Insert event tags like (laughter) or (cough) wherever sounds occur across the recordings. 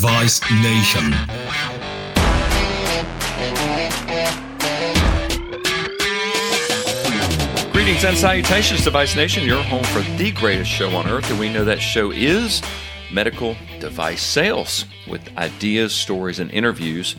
Device Nation. Greetings and salutations, to Device Nation, your home for the greatest show on earth. And we know that show is medical device sales with ideas, stories, and interviews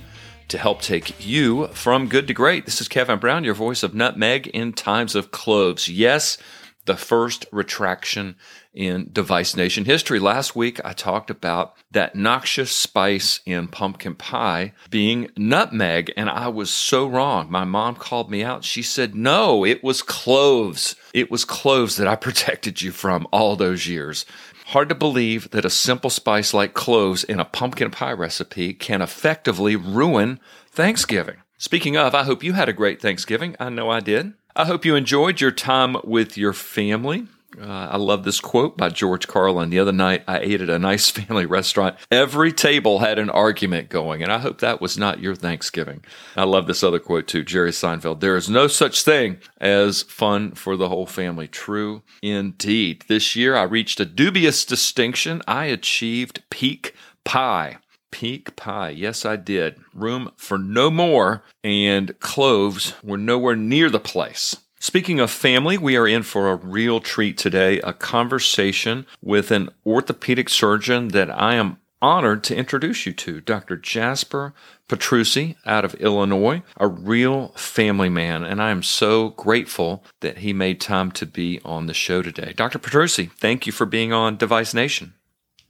to help take you from good to great. This is Kevin Brown, your voice of nutmeg in times of cloves. Yes, the first retraction in Device Nation history. Last week, I talked about that noxious spice in pumpkin pie being nutmeg, and I was so wrong. My mom called me out. She said, No, it was cloves. It was cloves that I (laughs) protected you from all those years. Hard to believe that a simple spice like cloves in a pumpkin pie recipe can effectively ruin Thanksgiving. Speaking of, I hope you had a great Thanksgiving. I know I did. I hope you enjoyed your time with your family. Uh, I love this quote by George Carlin. The other night, I ate at a nice (laughs) family restaurant. Every table had an argument going, and I hope that was not your Thanksgiving. I love this other quote too, Jerry Seinfeld. There is no such thing as fun for the whole family. True indeed. This year, I reached a dubious distinction. I achieved peak pie. Peak pie. Yes, I did. Room for no more, and cloves were nowhere near the place. Speaking of family, we are in for a real treat today a conversation with an orthopedic surgeon that I am honored to introduce you to, Dr. Jasper Petrucci out of Illinois, a real family man, and I am so grateful that he made time to be on the show today. Dr. Petrucci, thank you for being on Device Nation.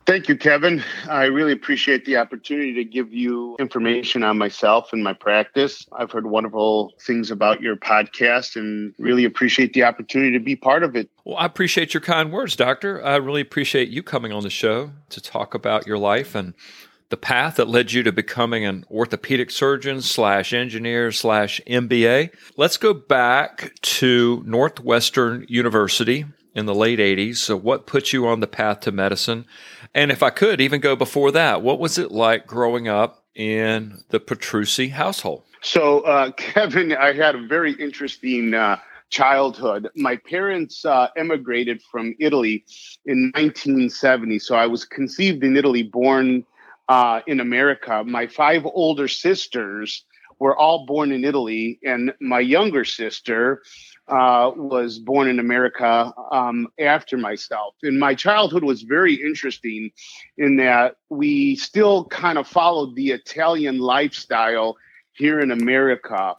Thank you, Kevin. I really appreciate the opportunity to give you information on myself and my practice. I've heard wonderful things about your podcast and really appreciate the opportunity to be part of it. Well, I appreciate your kind words, Doctor. I really appreciate you coming on the show to talk about your life and the path that led you to becoming an orthopedic surgeon slash engineer slash MBA. Let's go back to Northwestern University in the late 80s. So, what put you on the path to medicine? And if I could even go before that, what was it like growing up in the Petrucci household? So, uh, (laughs) Kevin, I had a very interesting uh, childhood. My parents uh, emigrated from Italy in 1970. So, I was conceived in Italy, born uh, in America. My five older sisters were all born in Italy, and my younger sister uh, was born in America um, after myself. And my childhood was very interesting in that we still kind of followed the Italian lifestyle here in America.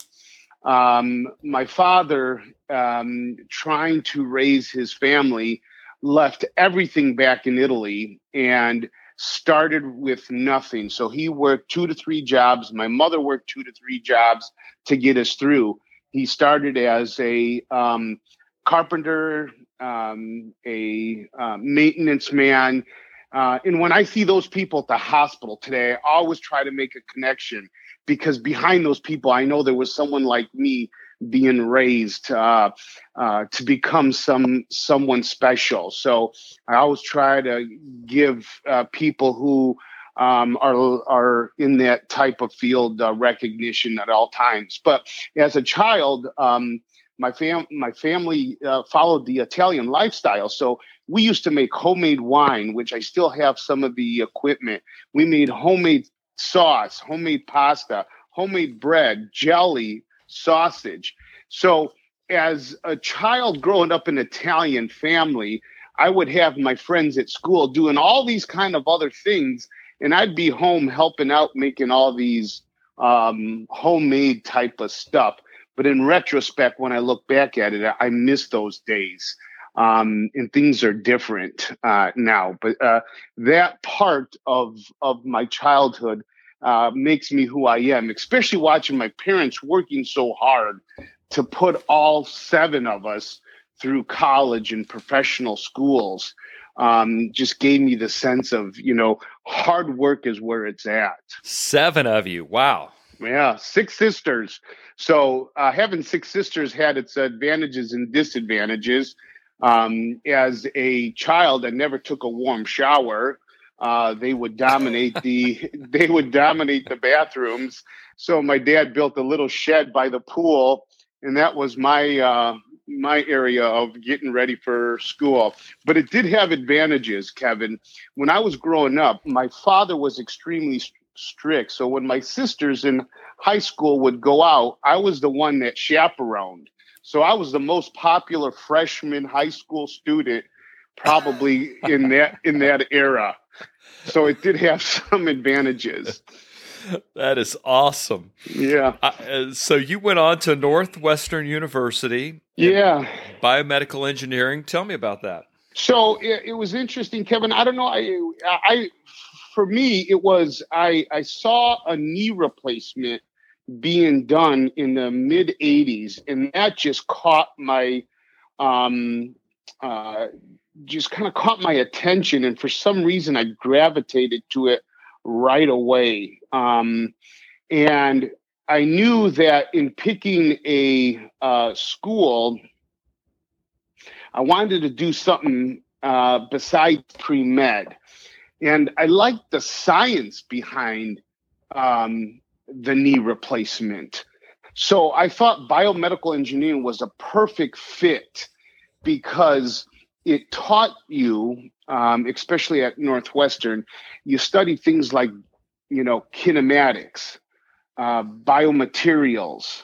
Um, my father, um, trying to raise his family, left everything back in Italy and started with nothing. So he worked two to three jobs. My mother worked two to three jobs to get us through. He started as a um, carpenter, um, a uh, maintenance man. Uh, and when I see those people at the hospital today, I always try to make a connection because behind those people, I know there was someone like me being raised uh, uh, to become some someone special. So I always try to give uh, people who um, are are in that type of field uh, recognition at all times. But as a child, um, my fam my family uh, followed the Italian lifestyle, so we used to make homemade wine, which I still have some of the equipment. We made homemade sauce, homemade pasta, homemade bread, jelly, sausage. So as a child growing up in an Italian family, I would have my friends at school doing all these kind of other things and I'd be home helping out making all these um, homemade type of stuff. But in retrospect, when I look back at it, I miss those days. Um, and things are different uh, now. But uh, that part of of my childhood uh, makes me who I am. Especially watching my parents working so hard to put all seven of us through college and professional schools um, just gave me the sense of you know hard work is where it's at. Seven of you, wow. Yeah, six sisters. So uh, having six sisters had its advantages and disadvantages. Um, as a child, I never took a warm shower. Uh, they would dominate the (laughs) they would dominate the bathrooms. So my dad built a little shed by the pool and that was my uh, my area of getting ready for school. But it did have advantages, Kevin. When I was growing up, my father was extremely strict. So when my sisters in high school would go out, I was the one that chaperoned. So I was the most popular freshman high school student probably in that in that era. So it did have (laughs) some advantages. (laughs) That is awesome. Yeah. Uh, so you went on to Northwestern University. Yeah. Biomedical engineering. Tell me about that. So it, it, was interesting, Kevin. I don't know. I, I, for me, it was I, I saw a knee replacement being done in the mid '80s, and that just caught my, um, uh, just kind of caught my attention. And for some reason, I gravitated to it right away. Um, and I knew that in picking a uh, school, I wanted to do something uh, besides pre med. And I liked the science behind um, the knee replacement. So I thought biomedical engineering was a perfect fit because it taught you, um, especially at Northwestern, you study things like, you know, kinematics, uh, biomaterials.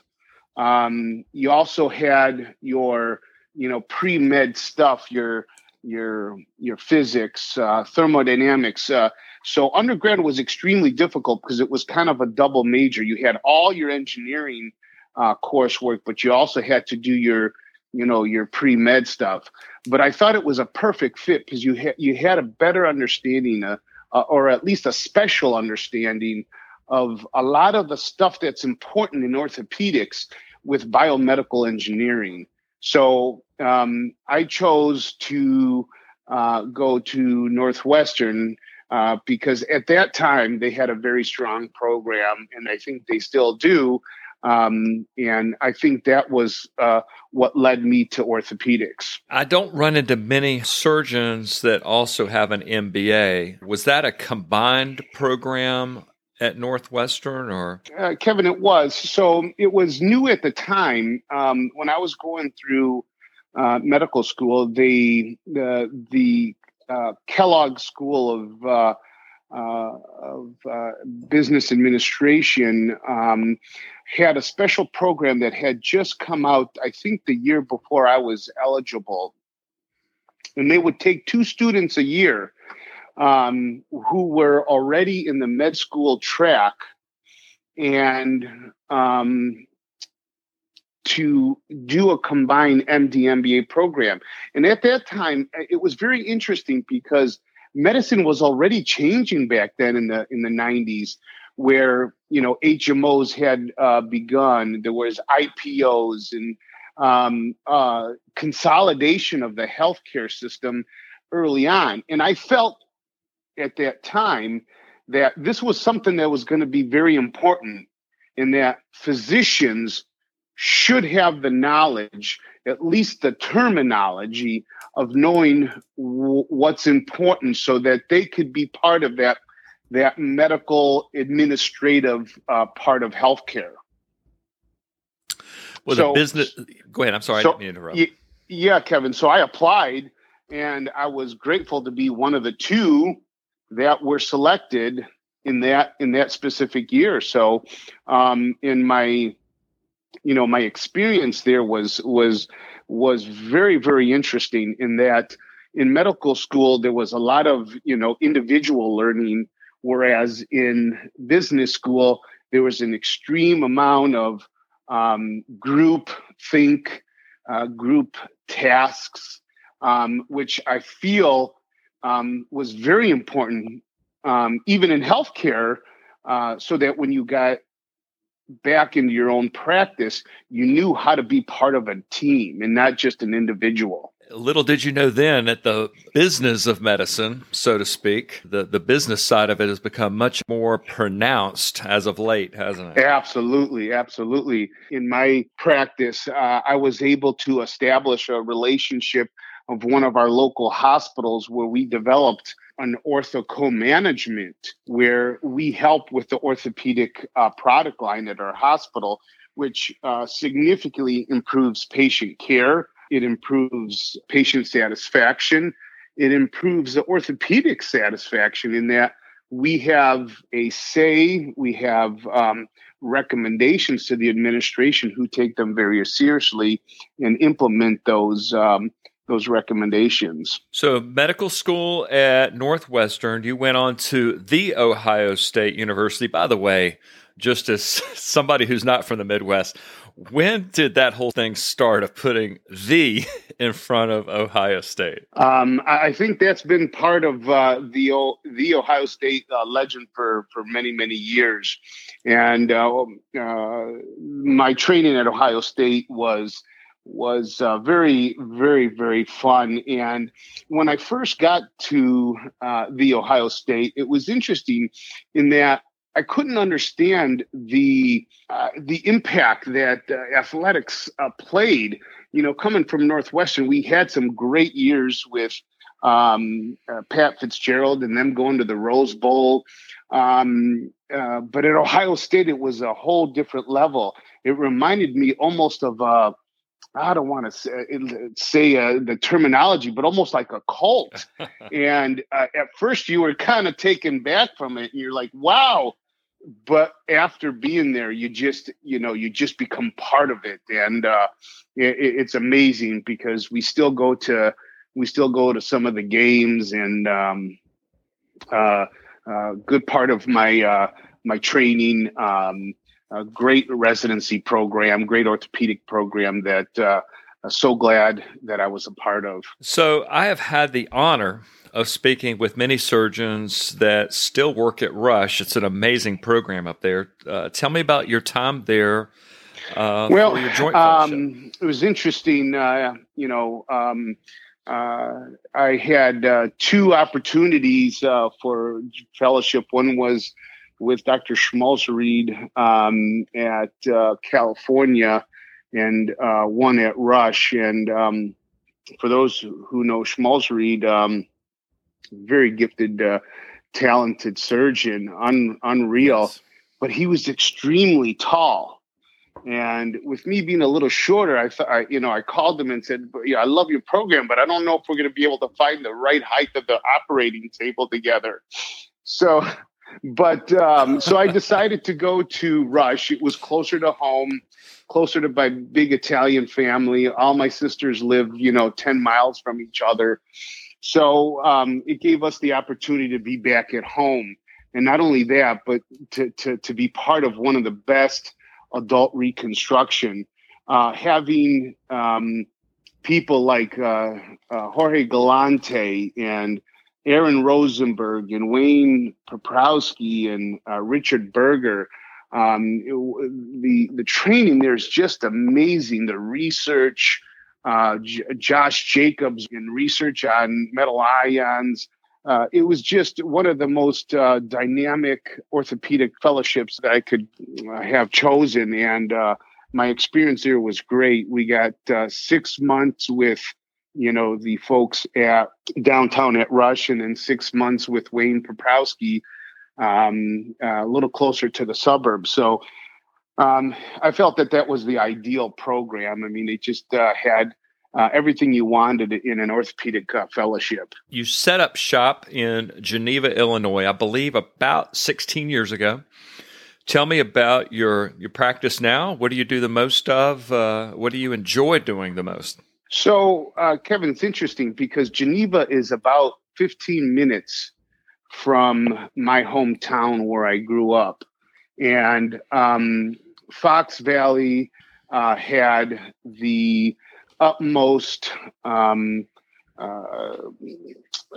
Um, you also had your, you know, pre med stuff, your your your physics, uh, thermodynamics. Uh, so undergrad was extremely difficult because it was kind of a double major. You had all your engineering uh, coursework, but you also had to do your you know your pre med stuff. But I thought it was a perfect fit because you had you had a better understanding, uh, uh, or at least a special understanding of a lot of the stuff that's important in orthopedics with biomedical engineering. So um, I chose to uh, go to Northwestern uh, because at that time they had a very strong program, and I think they still do. Um, and I think that was uh, what led me to orthopedics. I don't run into many surgeons that also have an MBA. Was that a combined program at Northwestern or? Uh, Kevin, it was. So it was new at the time. Um, when I was going through uh, medical school, the, the, the uh, Kellogg School of uh, of uh, business administration um, had a special program that had just come out, I think, the year before I was eligible. And they would take two students a year um, who were already in the med school track and um, to do a combined MD MBA program. And at that time, it was very interesting because medicine was already changing back then in the in the 90s where you know HMOs had uh, begun. There was IPOs and um, uh, consolidation of the healthcare system early on, and I felt at that time that this was something that was going to be very important, in that physicians should have the knowledge, at least the terminology of knowing w- what's important so that they could be part of that that medical administrative uh, part of healthcare. Well, so, the business. Go ahead. I'm sorry. So, I didn't mean to interrupt. Y- yeah, Kevin. So I applied, and I was grateful to be one of the two that were selected in that in that specific year. So, um, in my you know my experience there was was was very very interesting in that in medical school there was a lot of you know individual learning whereas in business school there was an extreme amount of um, group think uh, group tasks um, which i feel um, was very important um, even in healthcare uh, so that when you got back into your own practice, you knew how to be part of a team and not just an individual. Little did you know then that the business of medicine, so to speak, the, the business side of it has become much more pronounced as of late, hasn't it? Absolutely, absolutely. In my practice, uh, I was able to establish a relationship of one of our local hospitals where we developed an ortho co-management where we help with the orthopedic uh, product line at our hospital which uh, significantly improves patient care. It improves patient satisfaction. It improves the orthopedic satisfaction in that we have a say, we have um, recommendations to the administration who take them very seriously and implement those um, those recommendations. So, medical school at Northwestern, you went on to the Ohio State University. By the way, just as (laughs) somebody who's not from the Midwest, when did that whole thing start of putting the (laughs) in front of Ohio State? Um, I think that's been part of uh, the the Ohio State uh, legend for for many many years, and uh, uh my training at Ohio State was was uh, very very very fun and when i first got to uh, the ohio state it was interesting in that I couldn't understand the uh, the impact that uh, athletics uh, played. You know, coming from Northwestern, we had some great years with um, uh, Pat Fitzgerald and them going to the Rose Bowl. Um, but at Ohio State, it was a whole different level. It reminded me almost of a I don't want to say, say uh, the terminology, but almost like a cult. (laughs) and uh, at first, you were kind of taken back from it, and you're like, "Wow, but after being there you just you know you just become part of it and uh, it, it's amazing because we still go to we still go to some of the games and um, uh, uh, good part of my uh, my training um, a great residency program great orthopedic program that uh, I'm so glad that I was a part of. So I have had the honor of speaking with many surgeons that still work at Rush. It's an amazing program up there. Uh, tell me about your time there. Uh, well, um, it was interesting. Uh, you know, um, uh, I had uh, two opportunities uh, for fellowship. One was with Dr. Schmalzried um, at California, and one at Rush. And um, for those who know Schmalzried, um, very gifted, uh, talented surgeon, un, unreal. Yes. But he was extremely tall. And with me being a little shorter, I thought, you know, I called him and said, yeah, I love your program, but I don't know if we're going to be able to find the right height of the operating table together. So, but um, so I decided to go to Rush. It was closer to home, closer to my big Italian family. All my sisters live, you know, 10 miles from each other. So um, it gave us the opportunity to be back at home. And not only that, but to, to, to be part of one of the best adult reconstruction. Uh, having um, people like uh, uh, Jorge Galante and Aaron Rosenberg and Wayne Paprosky and uh, Richard Berger. Um, it, the the training there is just amazing. The research, uh, J- Josh Jacobs in research on metal ions. Uh, it was just one of the most uh, dynamic orthopedic fellowships that I could uh, have chosen. And uh, my experience there was great. We got six months with, you know, the folks at downtown at Rush, and then six months with Wayne Paprosky, um, a little closer to the suburbs. So um, I felt that that was the ideal program. I mean, it just uh, had uh, everything you wanted in an orthopedic uh, fellowship. You set up shop in Geneva, Illinois, I believe, about 16 years ago. Tell me about your your practice now. What do you do the most of? Uh, what do you enjoy doing the most? So, uh, Kevin, it's interesting because Geneva is about 15 minutes from my hometown where I grew up. And um, Fox Valley uh, had the utmost um, uh,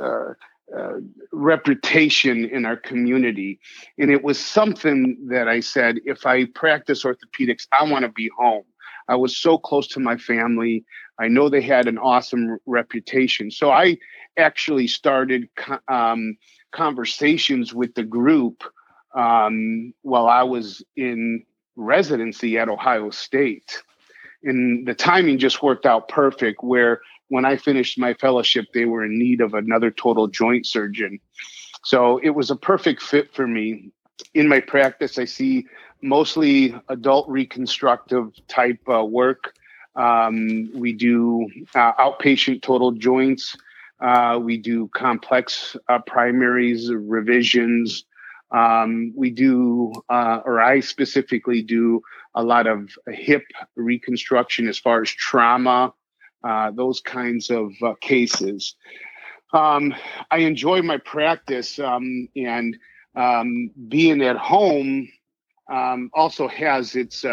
uh, uh, reputation in our community. And it was something that I said if I practice orthopedics, I want to be home. I was so close to my family. I know they had an awesome reputation. So I actually started um, conversations with the group um, while I was in residency at Ohio State. And the timing just worked out perfect where when I finished my fellowship, they were in need of another total joint surgeon. So it was a perfect fit for me. In my practice, I see mostly adult reconstructive type uh, work. Um, we do uh, outpatient total joints. Uh, we do complex uh, primaries, revisions. Um, we do, uh, or I specifically do, a lot of hip reconstruction as far as trauma, uh, those kinds of uh, cases. Um, I enjoy my practice, um, and um, being at home um, also has its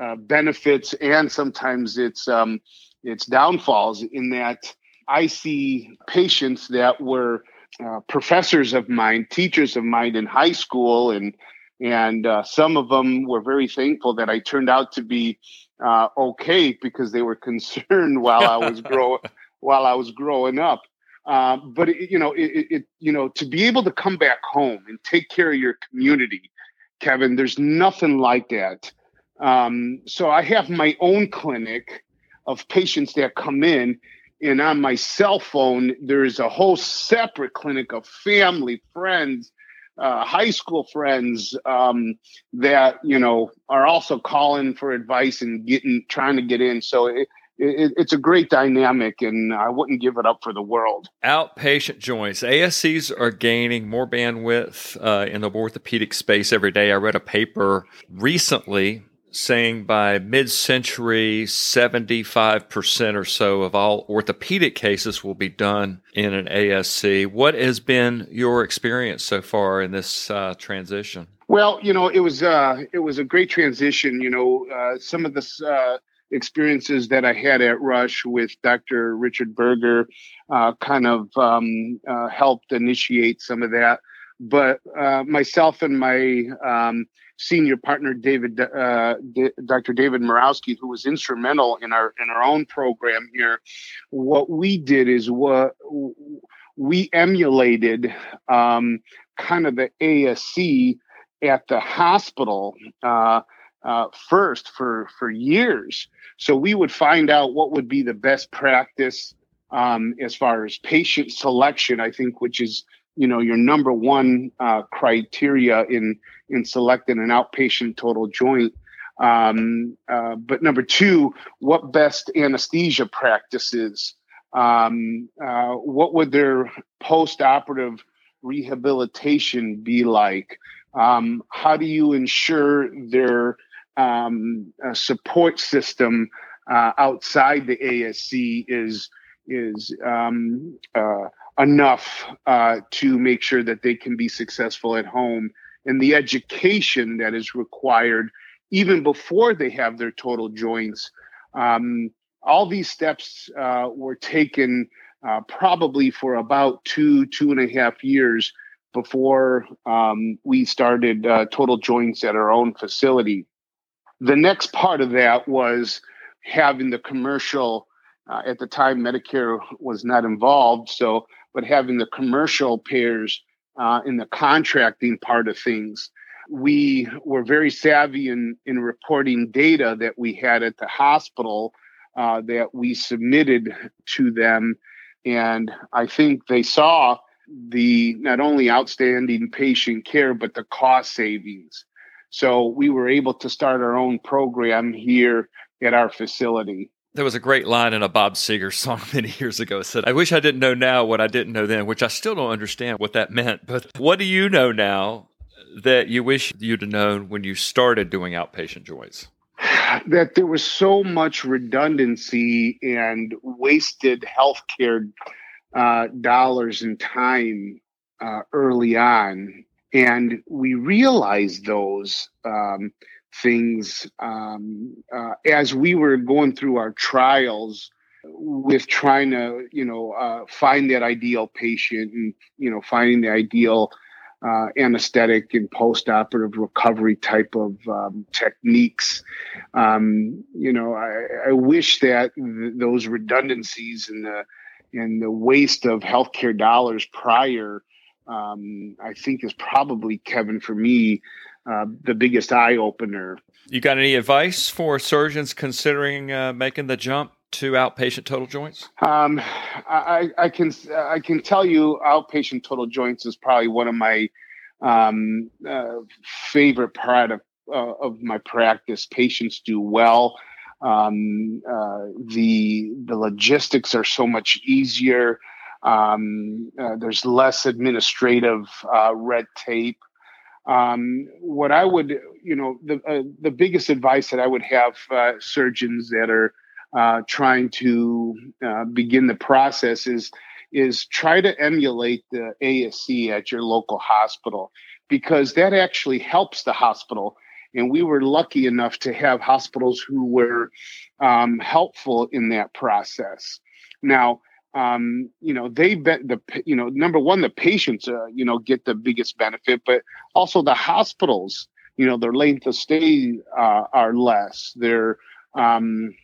uh, benefits and sometimes its um, its downfalls. In that, I see patients that were uh, professors of mine, teachers of mine in high school, and and uh, some of them were very thankful that I turned out to be uh, okay because they were (laughs) concerned while I was (laughs) grow while I was growing up. Uh, but it, you know, it, it, you know, to be able to come back home and take care of your community, Kevin, there's nothing like that. Um, so I have my own clinic of patients that come in, and on my cell phone there is a whole separate clinic of family, friends, uh, high school friends um, that you know are also calling for advice and getting trying to get in. So it, it, it's a great dynamic, and I wouldn't give it up for the world. Outpatient joints, ASCs are gaining more bandwidth uh, in the orthopedic space every day. I read a paper recently saying by mid century, 75% or so of all orthopedic cases will be done in an ASC. What has been your experience so far in this uh, transition? Well, you know, it was uh, it was a great transition. You know, uh, some of the uh, experiences that I had at Rush with Dr. Richard Berger uh, kind of um, uh, helped initiate some of that. But uh, myself and my um, senior partner, David, uh, D- Dr. David Morawski, who was instrumental in our in our own program here, what we did is what we emulated um, kind of the ASC at the hospital. Uh, uh, first for for years. So we would find out what would be the best practice um, as far as patient selection. I think, which is you know your number one uh, criteria in in selecting an outpatient total joint. Um, uh, but number two, what best anesthesia practices? Um, uh, what would their post-operative rehabilitation be like? Um, how do you ensure their um, support system uh, outside the ASC is is um, uh, enough uh, to make sure that they can be successful at home, and the education that is required even before they have their total joints. Um, all these steps uh, were taken uh, probably for about two two and a half years before um, we started uh, total joints at our own facility. The next part of that was having the commercial. Uh, at the time, Medicare was not involved, so but having the commercial payers uh, in the contracting part of things. We were very savvy in, in reporting data that we had at the hospital uh, that we submitted to them. And I think they saw the not only outstanding patient care, but the cost savings. So we were able to start our own program here at our facility. There was a great line in a Bob Seger song (laughs) many years ago. It said, I wish I didn't know now what I didn't know then, which I still don't understand what that meant. But what do you know now that you wish you'd have known when you started doing outpatient joints? That there was so much redundancy and wasted healthcare uh, dollars and time uh, early on and we realized those um, things um, uh, as we were going through our trials with trying to you know uh, find that ideal patient and you know finding the ideal uh, anesthetic and post-operative recovery type of um, techniques. Um, you know, I, I wish that th- those redundancies and the and the waste of healthcare dollars prior um, I think is probably Kevin for me uh, the biggest eye opener. You got any advice for surgeons considering uh, making the jump to outpatient total joints? Um, I, I, can I can tell you, outpatient total joints is probably one of my um, uh, favorite part of uh, of my practice. Patients do well. Um, uh, the the logistics are so much easier. Um, uh, there's less administrative uh, red tape. Um, what I would, you know, the uh, the biggest advice that I would have uh, surgeons that are uh, trying to uh, begin the process is is try to emulate the ASC at your local hospital because that actually helps the hospital. And we were lucky enough to have hospitals who were um, helpful in that process. Now, um, you know, they bet the, you know, number one, the patients, uh, you know, get the biggest benefit, but also the hospitals, you know, their length of stay uh, are less. Their, um,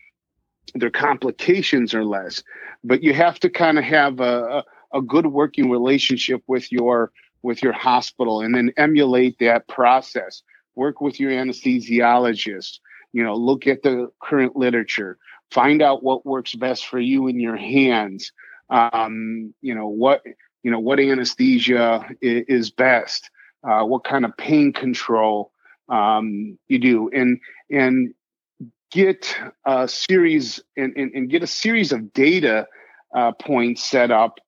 their complications are less, but you have to kind of have a, a good working relationship with your with your hospital and then emulate that process. Work with your anesthesiologist. You know, look at the current literature. Find out what works best for you in your hands. Um, you know what you know what anesthesia is, is best. Uh, what kind of pain control um, you do, and and get a series and, and, and get a series of data uh, points set up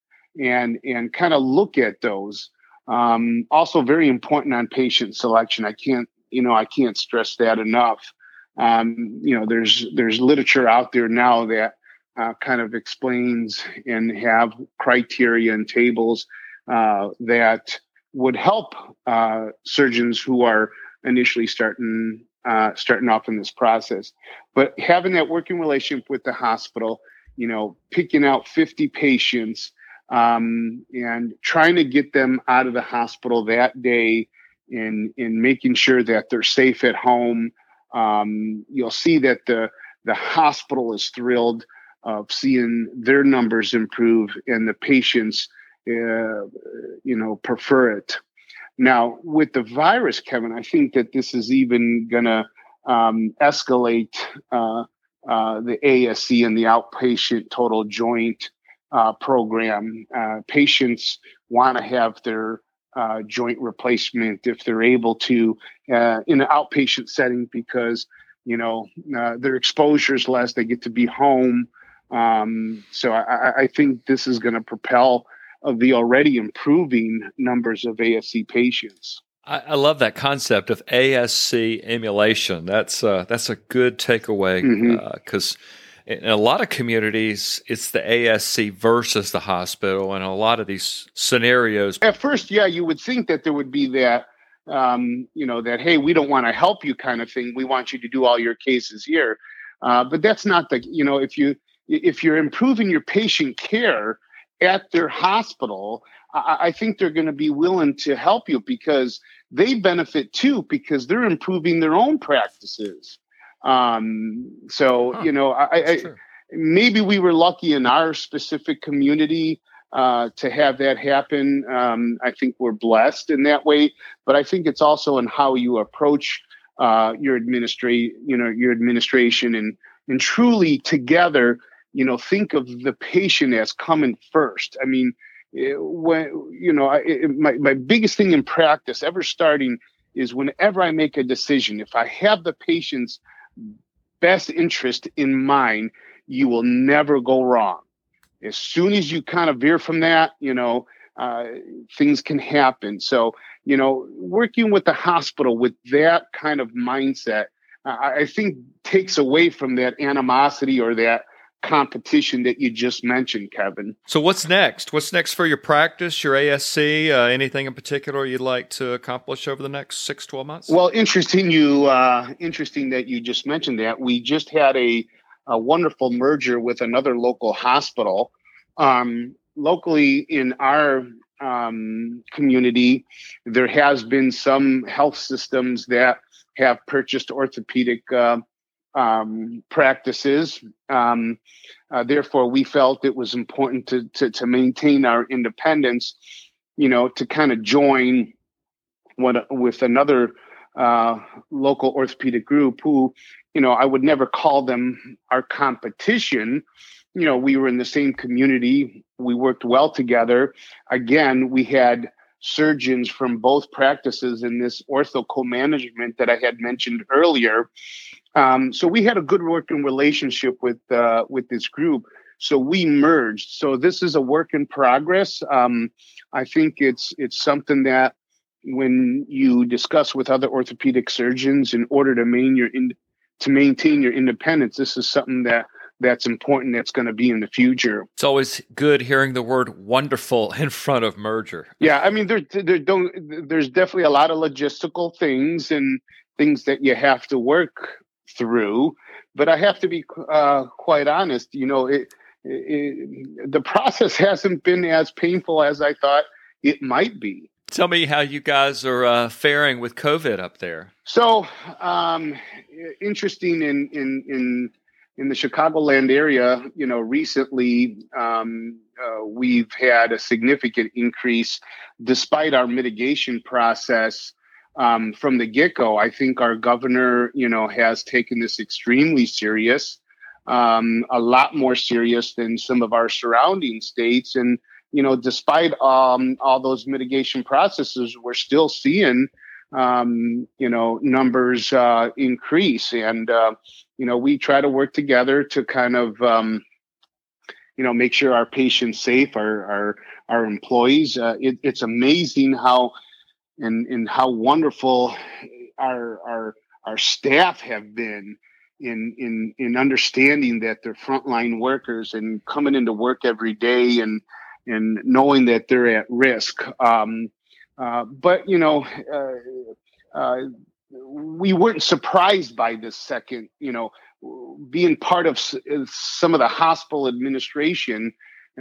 and and kind of look at those. Um, also, very important on patient selection. I can't you know I can't stress that enough. Um, you know, there's there's literature out there now that uh, kind of explains and have criteria and tables uh, that would help uh, surgeons who are initially starting uh, starting off in this process. But having that working relationship with the hospital, you know, picking out 50 patients um, and trying to get them out of the hospital that day and in making sure that they're safe at home. Um, you'll see that the the hospital is thrilled of seeing their numbers improve and the patients, uh, you know, prefer it. Now, with the virus, Kevin, I think that this is even going to um, escalate uh, uh, the ASC and the outpatient total joint uh, program. Uh, patients want to have their uh, joint replacement if they're able to uh, in an outpatient setting because you know their exposure is less. They get to be home. Um, so I, I think this is going to propel of the already improving numbers of ASC patients. I, I love that concept of ASC emulation. That's uh, that's a good takeaway because. Mm-hmm. In a lot of communities, it's the ASC versus the hospital, and a lot of these scenarios. At first, yeah, you would think that there would be that, um, you know, that hey, we don't want to help you kind of thing. We want you to do all your cases here, uh, but that's not the. You know, if you if you're improving your patient care, at their hospital, I, I think they're going to be willing to help you because they benefit too because they're improving their own practices. Um, so huh, you know, I, I maybe we were lucky in our specific community uh, to have that happen. Um, I think we're blessed in that way, but I think it's also in how you approach uh, your administrate, you know, your administration and and truly together you know think of the patient as coming first. I mean it, when you know I, it, my, my biggest thing in practice ever starting is whenever i make a decision if i have the patient's best interest in mind you will never go wrong. As soon as you kind of veer from that you know uh, things can happen. So you know working with the hospital with that kind of mindset I, I think takes away from that animosity or that competition that you just mentioned, Kevin. So, what's next? What's next for your practice, your ASC? Uh, anything in particular you'd like to accomplish over the next six, 12 months? Well, interesting. You uh, interesting that you just mentioned that. We just had a, a wonderful merger with another local hospital. Um, locally in our um, community, there has been some health systems that have purchased orthopedic. Uh, um, practices. Um, uh, therefore, we felt it was important to, to, to maintain our independence, you know, to kind of join what, with another uh, local orthopedic group who, you know, I would never call them our competition. You know, we were in the same community. We worked well together. Again, we had surgeons from both practices in this ortho co-management that I had mentioned earlier. Um, so we had a good working relationship with uh, with this group. So we merged. So this is a work in progress. Um, I think it's it's something that when you discuss with other orthopedic surgeons in order to maintain your in, to maintain your independence, this is something that that's important that's going to be in the future. It's always good hearing the word wonderful in front of merger. Yeah, I mean there, there don't there's definitely a lot of logistical things and things that you have to work through, but I have to be uh, quite honest, you know, it, it, the process (laughs) hasn't been as painful as I thought it might be. Tell me how you guys are uh, faring with COVID up there. So, um, interesting in in in in the Chicagoland area, you know, recently um, uh, we've had a significant increase despite our mitigation process um, from the get go. I think our governor, you know, has taken this extremely serious, um, a lot more serious than some of our surrounding states. And, you know, despite um, all those mitigation processes, we're still seeing um, you know, numbers uh, increase. And, uh, you know, we try to work together to kind of, um, you know, make sure our patients safe, our, our, our employees. Uh, it, it's amazing how, and, and how wonderful our, our, our staff have been in, in, in understanding that they're frontline workers and coming into work every day and, and knowing that they're at risk. Um, uh, but you know, uh, uh, we weren't surprised by this second. You know, being part of some of the hospital administration,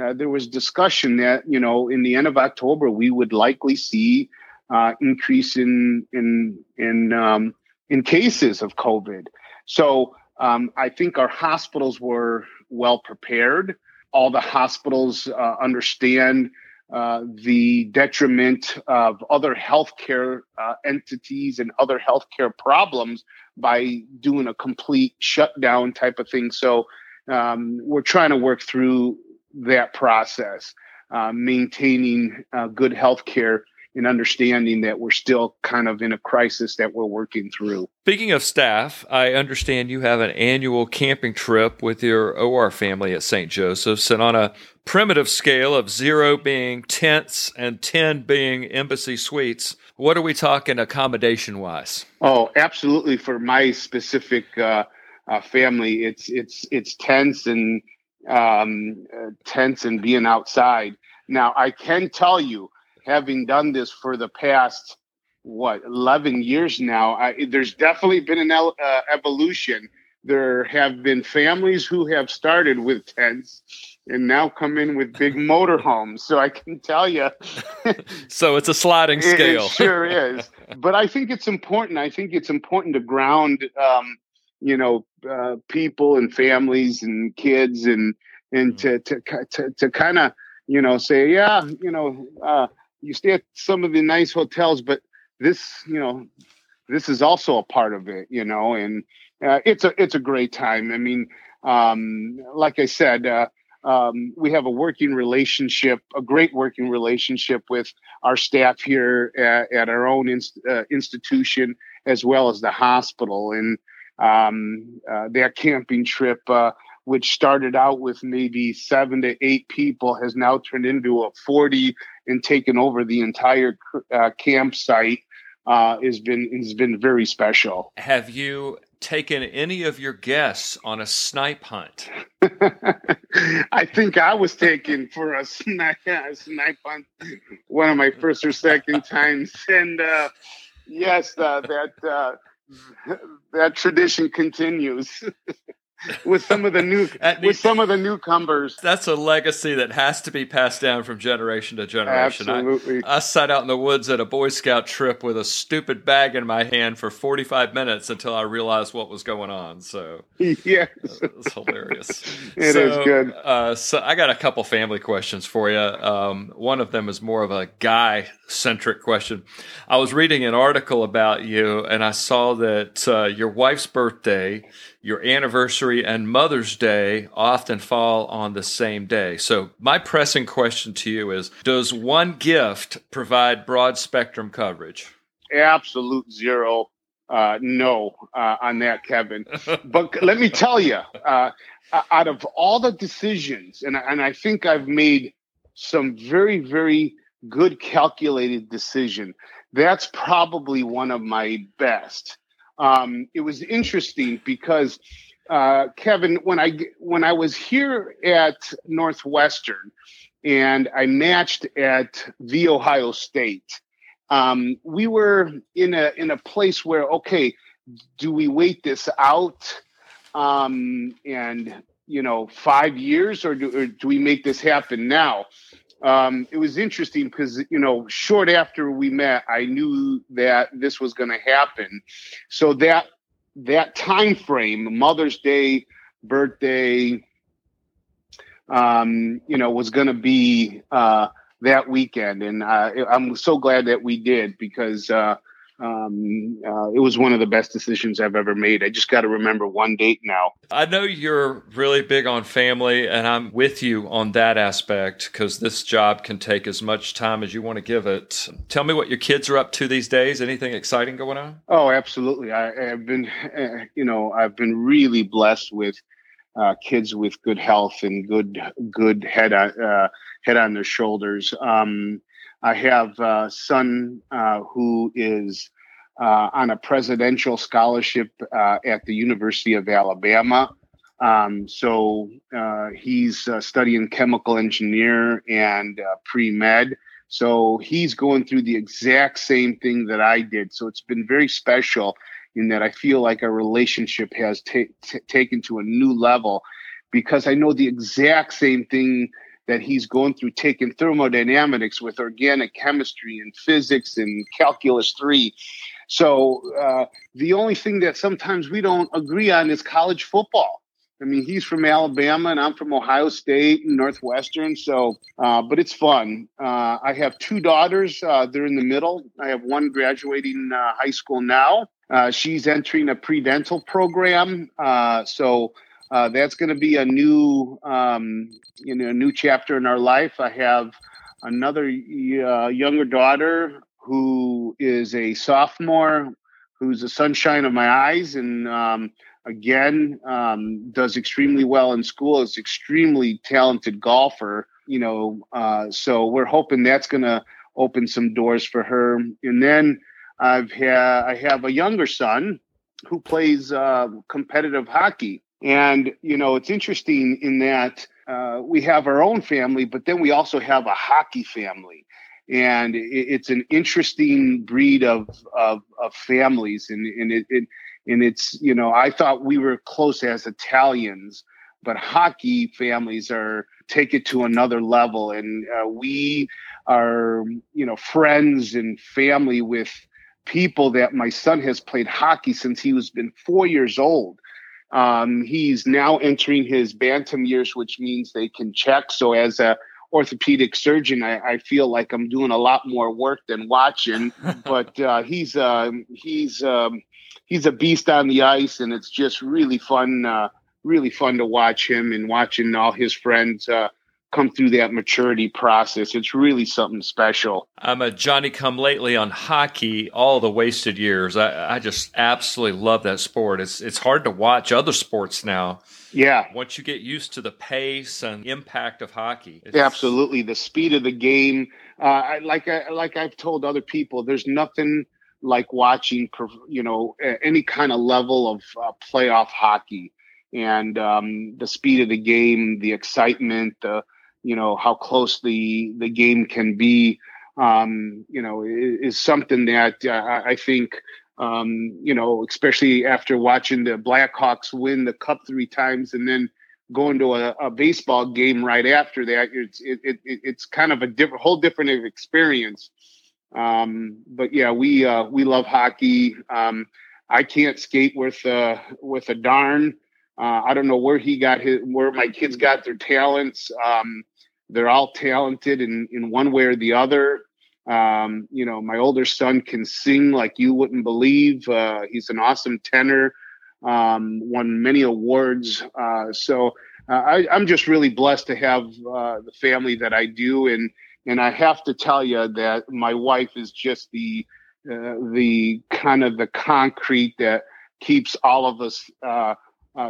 uh, there was discussion that you know in the end of October we would likely see uh, increase in in in um, in cases of COVID. So um, I think our hospitals were well prepared. All the hospitals uh, understand uh, the detriment of other healthcare uh, entities and other healthcare problems by doing a complete shutdown type of thing. So um, we're trying to work through that process, uh, maintaining uh, good healthcare and understanding that we're still kind of in a crisis that we're working through. Speaking of staff, I understand you have an annual camping trip with your OR family at St. Joseph's, and on a primitive scale of zero being tents and 10 being embassy suites, what are we talking accommodation wise? Oh, absolutely. For my specific uh, uh, family, it's it's it's tents and um, uh, tents and being outside. Now, I can tell you having done this for the past what 11 years now I, there's definitely been an uh, evolution. There have been families who have started with tents and now come in with big (laughs) motorhomes. So i can tell you (laughs) so it's a sliding scale it, it sure (laughs) is. But i think it's important. I think it's important to ground um, you know uh, people and families and kids and and mm-hmm. to to to, to kind of you know say yeah you know uh, you stay at some of the nice hotels, but this, you know, this is also a part of it, you know, and uh, it's a it's a great time. I mean, um, like I said, uh, um, we have a working relationship, a great working relationship with our staff here at, at our own uh, institution as well as the hospital, and um, uh, that camping trip uh, which started out with maybe seven to eight people, has now turned into a 40 and taken over the entire uh, campsite. Uh, has been has been very special. Have you taken any of your guests on a snipe hunt? (laughs) I think I was taken for a snipe, (laughs) a snipe hunt one of my first or second times, and uh, yes, uh, that uh, (laughs) that tradition continues. With some of the new (laughs) with some of the newcomers. That's a legacy that has to be passed down from generation to generation. Absolutely. I, I, sat out in the woods at a Boy Scout trip with a stupid bag in my hand for 45 minutes until I realized what was going on. So (laughs) yes, it's hilarious. (laughs) It so, is good. Uh, so I got a couple family questions for you. Um, one of them is more of a guy centric question. I was reading an article about you, and I saw that uh, your wife's birthday, your anniversary and Mother's Day often fall on the same day. So, my pressing question to you is Does one gift provide broad spectrum coverage? Absolute zero. Uh, no, uh, on that, Kevin. but let me tell you, uh, out of all the decisions, and, and I think I've made some very, very good calculated decision. That's probably one of my best. Um, it was interesting because uh, Kevin, when I when I was here at Northwestern and I matched at the Ohio State, um, we were in a in a place where okay, do we wait this out um, and you know five years or do, or do we make this happen now? Um, it was interesting because you know short after we met i knew that this was going to happen. So that that time frame mother's day birthday um, you know was going to be uh, that weekend. And uh, i'm so glad that we did because uh, um, uh, it was one of the best decisions I've ever made. I just got to remember one date now. I know you're really big on family, and I'm with you on that aspect because this job can take as much time as you want to give it. Tell me what your kids are up to these days. Anything exciting going on? Oh, absolutely. I, have been, uh, you know, I've been really blessed with uh, kids with good health and good, good head on, uh, head on their shoulders. Um, I have a son uh, who is uh, on a presidential scholarship uh, at the University of Alabama. Um, so he's studying chemical engineer and pre med. So he's going through the exact same thing that I did. So it's been very special in that I feel like our relationship has t- taken to a new level because I know the exact same thing that he's going through taking thermodynamics with organic chemistry and physics and calculus 3 so uh, the only thing that sometimes we don't agree on is college football I mean, he's from Alabama and I'm from Ohio State and Northwestern. So, uh, but it's fun. Uh, I have two daughters. Uh, they're in the middle. I have one graduating uh, high school now. Uh, she's entering a pre dental program. So, uh, that's going to be a new, um, you know, a new chapter in our life. I have another uh, younger daughter who is a sophomore, who's the sunshine of my eyes, and um, again um, does extremely well in school. Is extremely talented golfer. You know, uh, so we're hoping that's going to open some doors for her. And then I've had I have a younger son who plays uh, competitive hockey and, you know, it's interesting in that uh, we have our own family, but then we also have a hockey family. And it's an interesting breed of, of, of families. And, and, it, it, and it's, you know, I thought we were close as Italians, but hockey families are take it to another level. And uh, we are, you know, friends and family with people that my son has played hockey since he was been four years old um, he's now entering his bantam years, which means they can check. So as a orthopedic surgeon, I, I feel like I'm doing a lot more work than watching. (laughs) but uh, he's uh, he's um, he's a beast on the ice, and it's just really fun, uh, really fun to watch him and watching all his friends uh, come through that maturity process. It's really something special. I'm a Johnny come lately on hockey all the wasted years. I, I just absolutely love that sport. It's it's hard to watch other sports now. Yeah. Once you get used to the pace and impact of hockey. Absolutely. The speed of the game. Uh, I, like I, like I've told other people, there's nothing like watching, you know, any kind of level of uh, playoff hockey and um, the speed of the game, the excitement, the you know how close the the game can be um, you know is, is something that uh, I think um, you know especially after watching the Blackhawks win the cup three times and then going to a, a baseball game right after that it's it, it, it's kind of a different whole different experience. Um, but yeah we uh, we love hockey. Um, I can't skate with uh, with a darn. Uh, I don't know where he got his, where my kids got their talents. Um, they're all talented in, in one way or the other. Um, you know, my older son can sing like you wouldn't believe. Uh, he's an awesome tenor. um, won many awards. Uh, so uh, I, am just really blessed to have uh, the family that I do, and and I have to tell you that my wife is just the uh, the kind of the concrete that keeps all of us uh,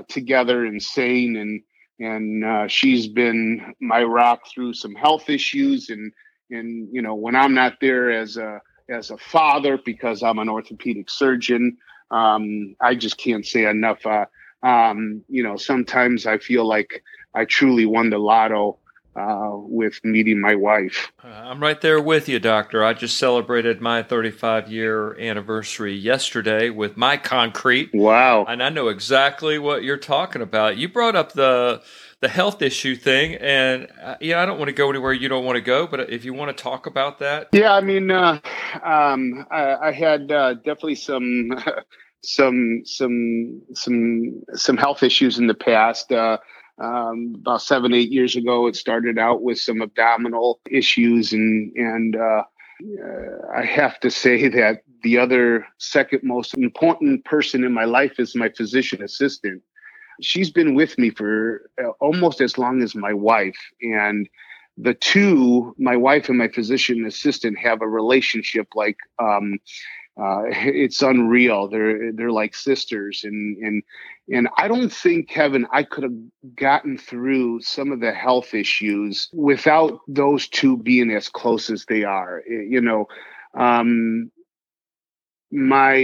together and sane, and and she's been my rock through some health issues, and and you know when I'm not there as a as a father because I'm an orthopedic surgeon. Um, I just can't say enough. Uh, um, you know, sometimes I feel like I truly won the lotto uh, with meeting my wife. Uh, I'm right there with you, Doctor. I just celebrated my 35 year anniversary yesterday with my concrete. Wow. And I know exactly what you're talking about. You brought up the the health issue thing, and uh, yeah, I don't want to go anywhere you don't want to go, but if you want to talk about that, yeah, I mean, uh, um, I, I, had uh, definitely some (laughs) some some some some health issues in the past. Um, about seven eight years ago, it started out with some abdominal issues, and and uh, uh, I have to say that the other second most important person in my life is my physician assistant. She's been with me for uh, almost as long as my wife, and the two, my wife and my physician assistant, have a relationship like um, uh, (laughs) it's unreal. They're they're like sisters, and and and I don't think Kevin I could have gotten through some of the health issues without those two being as close as they are. You know, um, my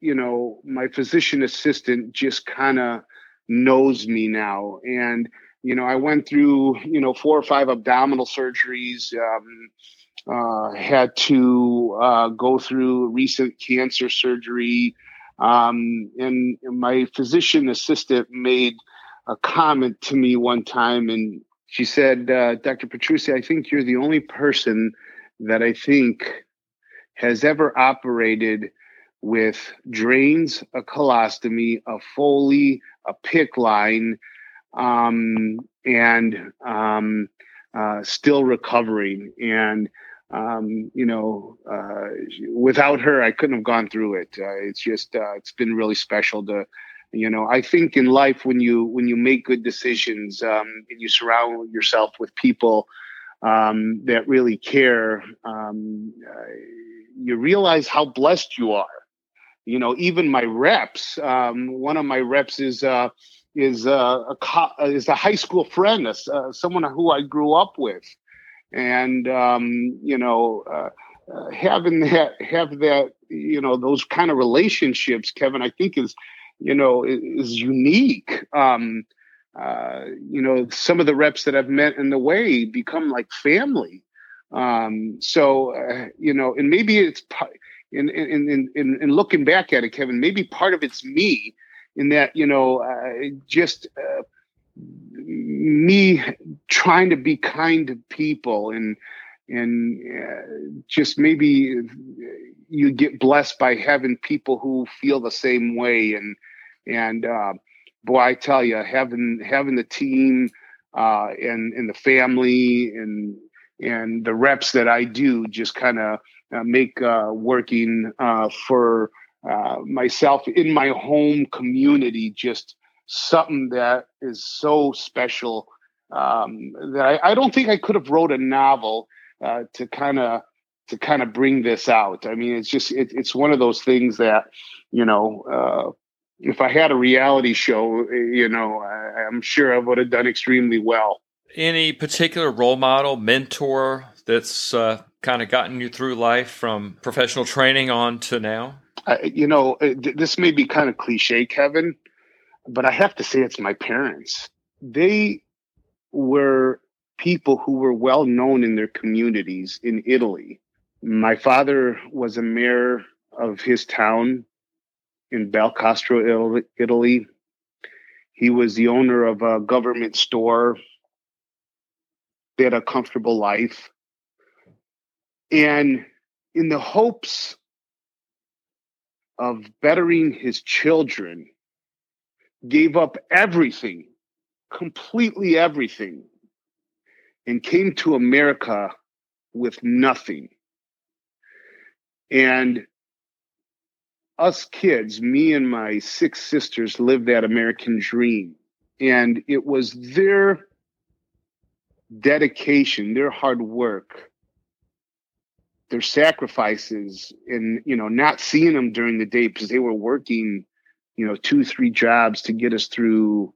you know my physician assistant just kind of knows me now, and you know I went through you know four or five abdominal surgeries. Um, uh, had to uh, go through recent cancer surgery. Um, and my physician assistant made a comment to me one time, and she said, uh, Dr. Petrucci, I think you're the only person that I think has ever operated with drains, a colostomy, a Foley, a PICC line, um, and um, uh, still recovering. And um, you know, uh, without her, I couldn't have gone through it. Uh, it's just, uh, it's been really special to, you know, I think in life when you when you make good decisions um, and you surround yourself with people um, that really care, um, uh, you realize how blessed you are. You know, even my reps. Um, one of my reps is uh, is uh, a co- is a high school friend, uh, someone who I grew up with and um, you know uh, uh, having that have that you know those kind of relationships kevin i think is you know is, is unique. Um, uh, you know some of the reps that i've met in the way become like family. Um, so uh, you know and maybe it's in, in in in in looking back at it kevin maybe part of it's me in that you know uh, just uh, me trying to be kind to people and and uh, just maybe you get blessed by having people who feel the same way. And and uh, boy I tell you having having the team uh, and and the family and and the reps that I do just kind of uh, make uh, working uh, for myself in my home community just something that is so special um, that I, I, don't think I could have wrote a novel uh, to kind of to kind of bring this out. I mean, it's just it, it's one of those things that you know. Uh, if I had a reality show, you know, I, I'm sure I would have done extremely well. Any particular role model, mentor that's uh, kind of gotten you through life from professional training on to now? you know, uh, this may be kind of cliche, Kevin, but I have to say it's my parents. They were people who were well known in their communities in Italy. My father was a mayor of his town in Belcastro, Italy. He was the owner of a government store. They had a comfortable life. And in the hopes of bettering his children, gave up everything, completely everything, and came to America with nothing. And us kids, me and my six sisters, lived that American dream. And it was their dedication, their hard work, their sacrifices, and, you know, not seeing them during the day because they were working, you know, two, three jobs to get us through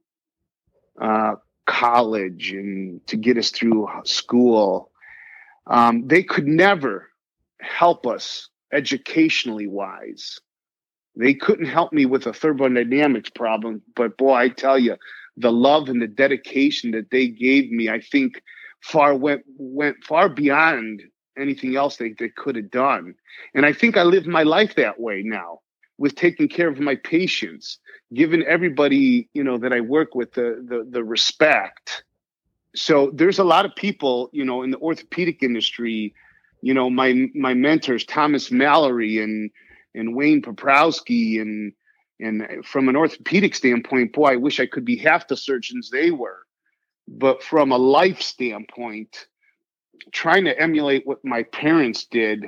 uh, college and to get us through school. Um, they could never help us educationally wise. They couldn't help me with a thermodynamics problem, but boy, I tell you, the love and the dedication that they gave me, I think far went went far beyond anything else they, they could have done. And I think I live my life that way now with taking care of my patients, giving everybody, you know, that I work with the the, the respect. So there's a lot of people, you know, in the orthopedic industry, you know, my my mentors, Thomas Mallory and and Wayne Paprosky and and from an orthopedic standpoint, boy, I wish I could be half the surgeons they were. But from a life standpoint, trying to emulate what my parents did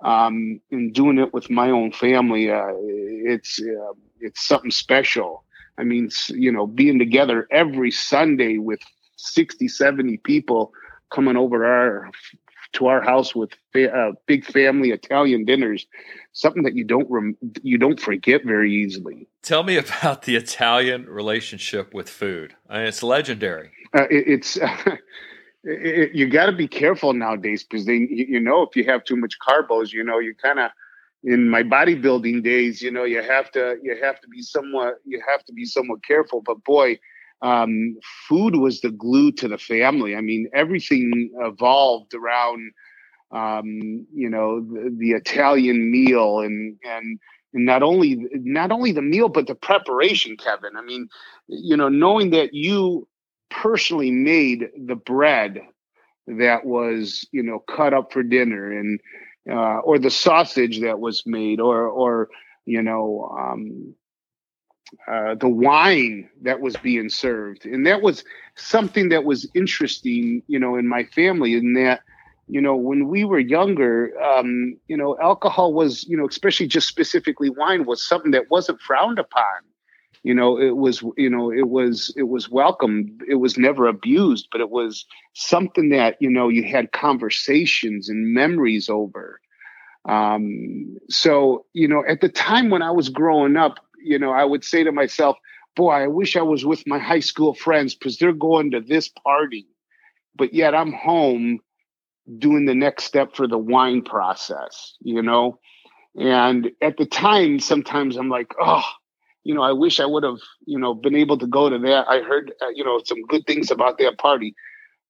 um, and doing it with my own family, uh, it's uh, it's something special. I mean, you know, being together every Sunday with 60, 70 people coming over our to our house with fa- uh, big family Italian dinners, something that you don't rem- you don't forget very easily. Tell me about the Italian relationship with food. I mean, it's legendary. Uh, it, it's (laughs) it, you got to be careful nowadays because they you know if you have too much carbos, you know you kind of in my bodybuilding days, you know you have to you have to be somewhat you have to be somewhat careful. But boy um, food was the glue to the family. I mean, everything evolved around, um, you know, the, the, Italian meal and and and not only not only the meal but the preparation, Kevin. I mean, you know, knowing that you personally made the bread that was you know cut up for dinner and uh, or the sausage that was made or or you know um, uh, the wine that was being served, and that was something that was interesting, you know, in my family. In that, you know, when we were younger, um, you know, alcohol was, you know, especially just specifically wine, was something that wasn't frowned upon. You know, it was, you know, it was, it was welcome. It was never abused, but it was something that you know you had conversations and memories over. Um, so, you know, at the time when I was growing up, you know, I would say to myself, boy, I wish I was with my high school friends because they're going to this party. But yet I'm home doing the next step for the wine process, you know? And at the time, sometimes I'm like, oh, you know, I wish I would have, you know, been able to go to that. I heard, uh, you know, some good things about that party.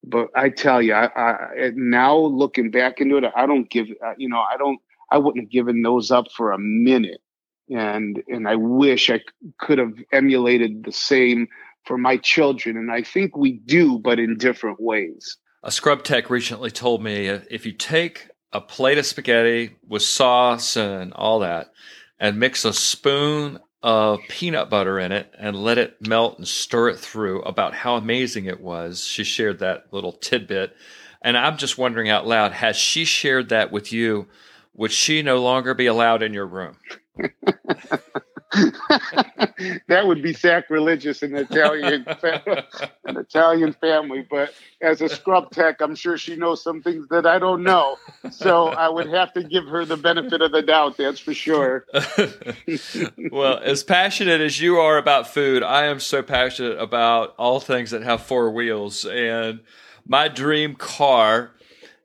But I tell you, I, I now looking back into it, I don't give, uh, you know, I don't, I wouldn't have given those up for a minute and and I wish I could have emulated the same for my children and I think we do but in different ways. A scrub tech recently told me if you take a plate of spaghetti with sauce and all that and mix a spoon of peanut butter in it and let it melt and stir it through about how amazing it was. She shared that little tidbit. And I'm just wondering out loud, has she shared that with you? Would she no longer be allowed in your room? (laughs) (laughs) that would be sacrilegious in Italian (laughs) an Italian family. But as a scrub tech, I'm sure she knows some things that I don't know. So I would have to give her the benefit of the doubt. That's for sure. (laughs) well, as passionate as you are about food, I am so passionate about all things that have four wheels. And my dream car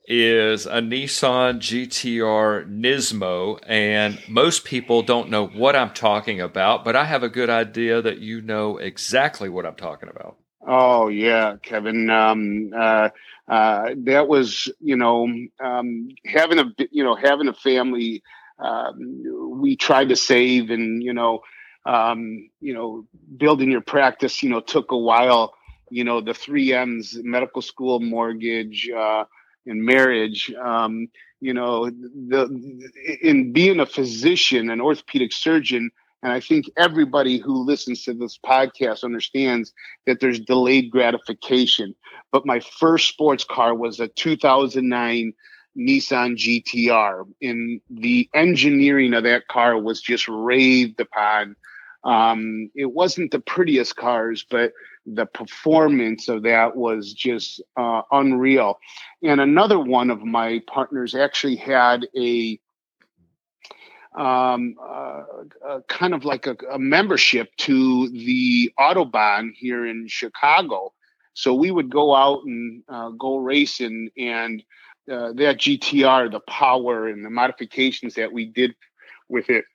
is a Nissan GTR Nismo, and most people don't know what I'm talking about, but I have a good idea that you know exactly what I'm talking about. Oh yeah, Kevin. Um, uh, uh, that was you know um, having a you know having a family. Um, we tried to save, and you know, um, you know, building your practice. You know, took a while. You know, the three M's: medical school, mortgage. Uh, in marriage um, you know the in being a physician an orthopedic surgeon and i think everybody who listens to this podcast understands that there's delayed gratification but my first sports car was a 2009 Nissan GTR. And the engineering of that car was just raved upon. Um, it wasn't the prettiest cars, but the performance of that was just uh, unreal. And another one of my partners actually had a um, uh, uh, kind of like a, a, membership to the Autobahn here in Chicago. So we would go out and uh, go racing, and uh, that GTR, the power and the modifications that we did with it,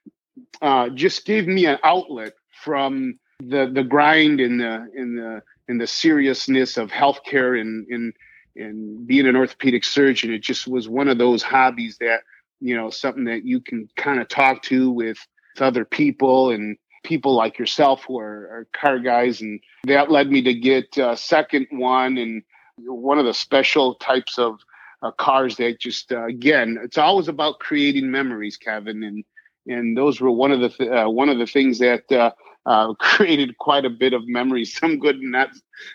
uh, just gave me an outlet from the the grind and the in the in the seriousness of healthcare and in and being an orthopedic surgeon. It just was one of those hobbies that you know something that you can kind of talk to with, with other people and people like yourself who are, are car guys and that led me to get a second one and one of the special types of uh, cars that just uh, again it's always about creating memories kevin and and those were one of the th- uh, one of the things that uh, uh, (laughs) created quite a bit of memories some good and not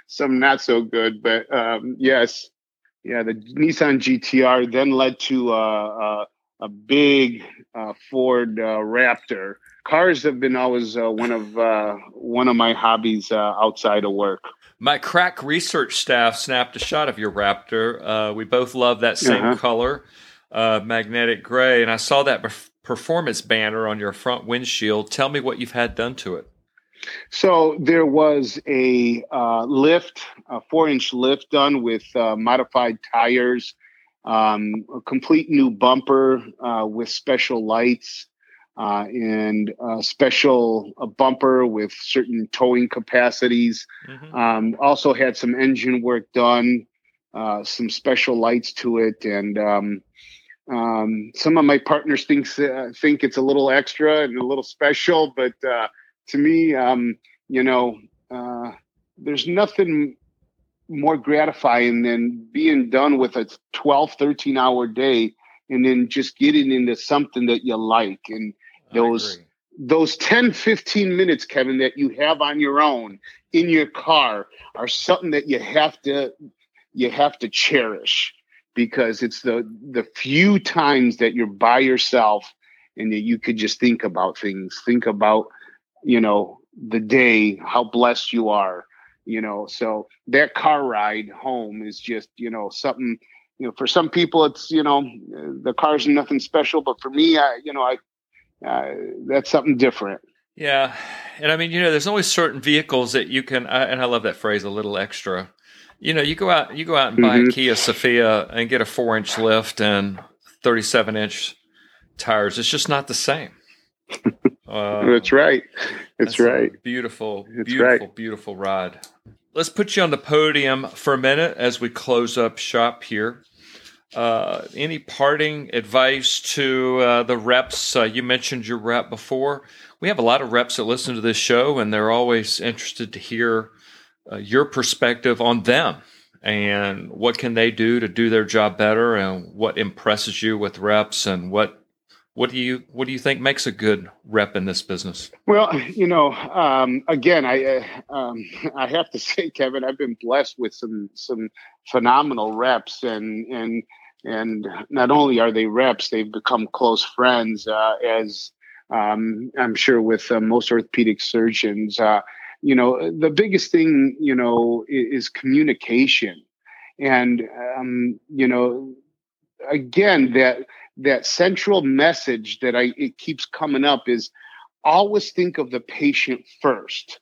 some not so good but um, yes yeah the nissan gtr then led to uh, a big ford raptor cars have been always one of one of my hobbies outside of work my crack research staff snapped a shot of your Raptor. Uh, we both love that same uh-huh. color, uh, magnetic gray, and I saw that performance banner on your front windshield. Tell me what you've had done to it. So there was a uh, lift, a four-inch lift done with uh, modified tires, um, a complete new bumper uh, with special lights uh, and a special a bumper with certain towing capacities. Mm-hmm. Um, also had some engine work done, uh, some special lights to it, and um, um, some of my partners thinks uh, think it's a little extra and a little special, but uh, to me, um, you know, uh, there's nothing more gratifying than being done with a 12 13 hour day and then just getting into something that you like. And those those 10 15 minutes kevin that you have on your own in your car are something that you have to you have to cherish because it's the the few times that you're by yourself and that you could just think about things think about you know the day how blessed you are you know so that car ride home is just you know something you know for some people it's you know the car's nothing special but for me i you know i uh, that's something different. Yeah, and I mean, you know, there's always certain vehicles that you can, uh, and I love that phrase, a little extra. You know, you go out, you go out and buy mm-hmm. a Kia Sephia and get a four inch lift and 37 inch tires. It's just not the same. (laughs) Uh, that's right. That's, that's right. Beautiful, that's beautiful, right. beautiful ride. Let's put you on the podium for a minute as we close up shop here. Uh, any parting advice to uh, the reps? Uh, you mentioned your rep before. We have a lot of reps that listen to this show, and they're always interested to hear uh, your perspective on them and what can they do to do their job better, and what impresses you with reps, and what what do you what do you think makes a good rep in this business? Well, you know, um, again, I uh, um, I have to say, Kevin, I've been blessed with some some phenomenal reps, and and and not only are they reps, they've become close friends. Uh, as um, I'm sure with uh, most orthopedic surgeons, uh, you know, the biggest thing, you know, is, communication, and um, you know, again that that central message that I it keeps coming up is always think of the patient first.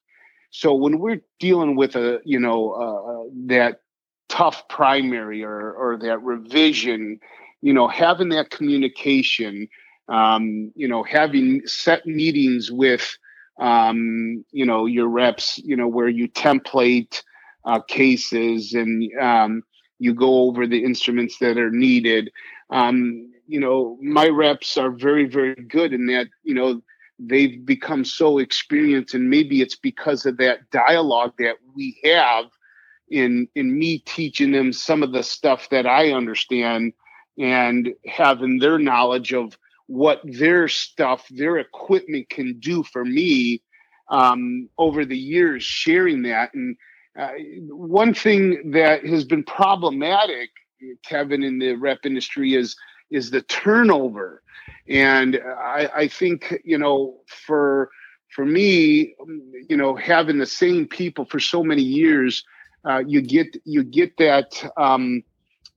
So when we're dealing with a you know uh, that tough primary or or that revision you know having that communication um, you know having set meetings with um, you know your reps you know where you template uh, cases and um, you go over the instruments that are needed. Um, you know my reps are very very good in that you know they've become so experienced and maybe it's because of that dialogue that we have in in me teaching them some of the stuff that I understand and having their knowledge of what their stuff, their equipment can do for me um, over the years, sharing that. And uh, one thing that has been problematic Kevin, in the rep industry is is the turnover, and I, I think you know for for me, you know, having the same people for so many years, uh, you get you get that um,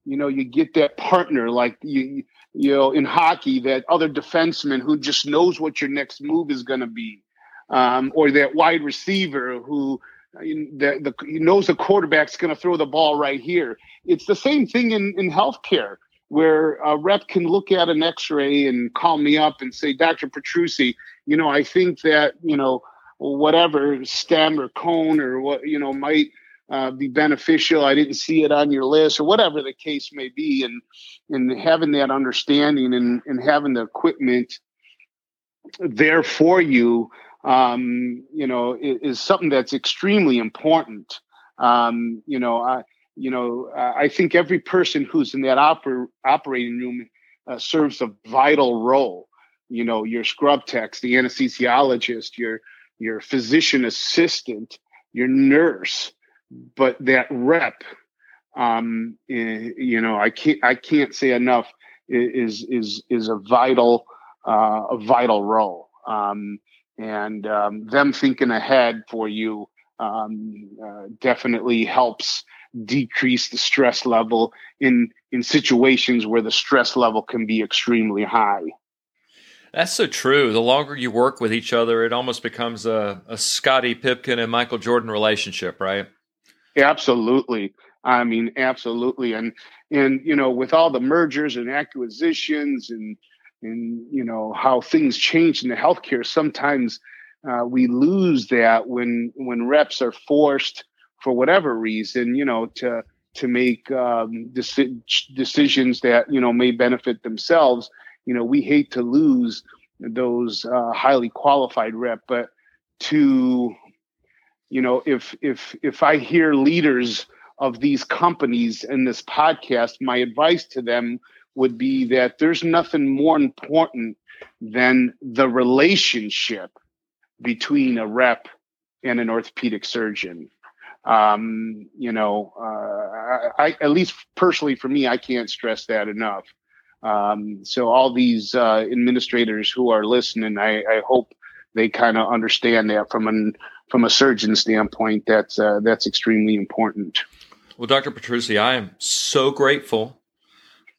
you know you get that partner like you you know in hockey that other defenseman who just knows what your next move is going to be, um, or that wide receiver who the, the knows the quarterback's going to throw the ball right here. It's the same thing in in healthcare where a rep can look at an X-ray and call me up and say, Dr. Petrucci, you know, I think that you know whatever stem or cone or what you know might uh, be beneficial. I didn't see it on your list or whatever the case may be, and and having that understanding and and having the equipment there for you um, you know, is, is, something that's extremely important. Um, you know, I, you know, I think every person who's in that oper- operating room uh, serves a vital role. You know, your scrub techs, the anesthesiologist, your your physician assistant, your nurse, but that rep, um, eh, you know, I can't I can't say enough is is is a vital uh, a vital role. Um, and um, them thinking ahead for you um, uh, definitely helps decrease the stress level in in situations where the stress level can be extremely high. That's so true. The longer you work with each other, it almost becomes a, a Scottie Pippen and Michael Jordan relationship, right? Absolutely. I mean, absolutely. And and you know, with all the mergers and acquisitions and and you know how things change in the healthcare sometimes uh, we lose that when when reps are forced for whatever reason you know to to make um, deci- decisions that you know may benefit themselves you know we hate to lose those uh, highly qualified rep but to you know if if if i hear leaders of these companies in this podcast my advice to them would be that there's nothing more important than the relationship between a rep and an orthopedic surgeon. Um, you know, uh, I, at least personally for me, I can't stress that enough. Um, so all these uh, administrators who are listening, I, I hope they kind of understand that from an from a surgeon standpoint. That's uh, that's extremely important. Well, Dr. Petrucci, I am so grateful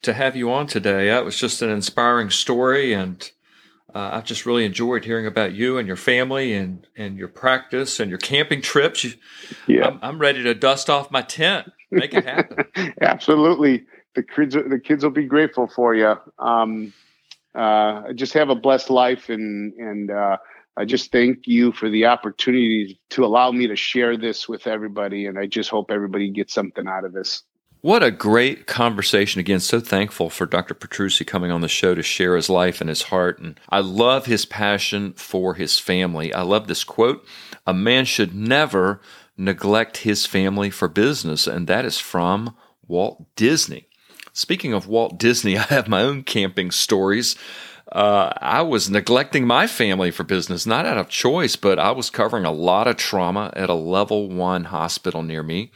to have you on today. That was just an inspiring story, and uh, I've just really enjoyed hearing about you and your family and, and your practice and your camping trips. You, yeah. I'm, I'm, ready to dust off my tent, make it happen. (laughs) Absolutely. The kids, the kids will be grateful for you. Um, uh, just have a blessed life and, and, uh, I just thank you for the opportunity to allow me to share this with everybody. And I just hope everybody gets something out of this. What a great conversation. Again, so thankful for Dr. Petrucci coming on the show to share his life and his heart. And I love his passion for his family. I love this quote A man should never neglect his family for business. And that is from Walt Disney. Speaking of Walt Disney, (laughs) I have my own camping stories. Uh, I was neglecting my family for business, not out of choice, but I was covering a lot of trauma at a level one hospital near me.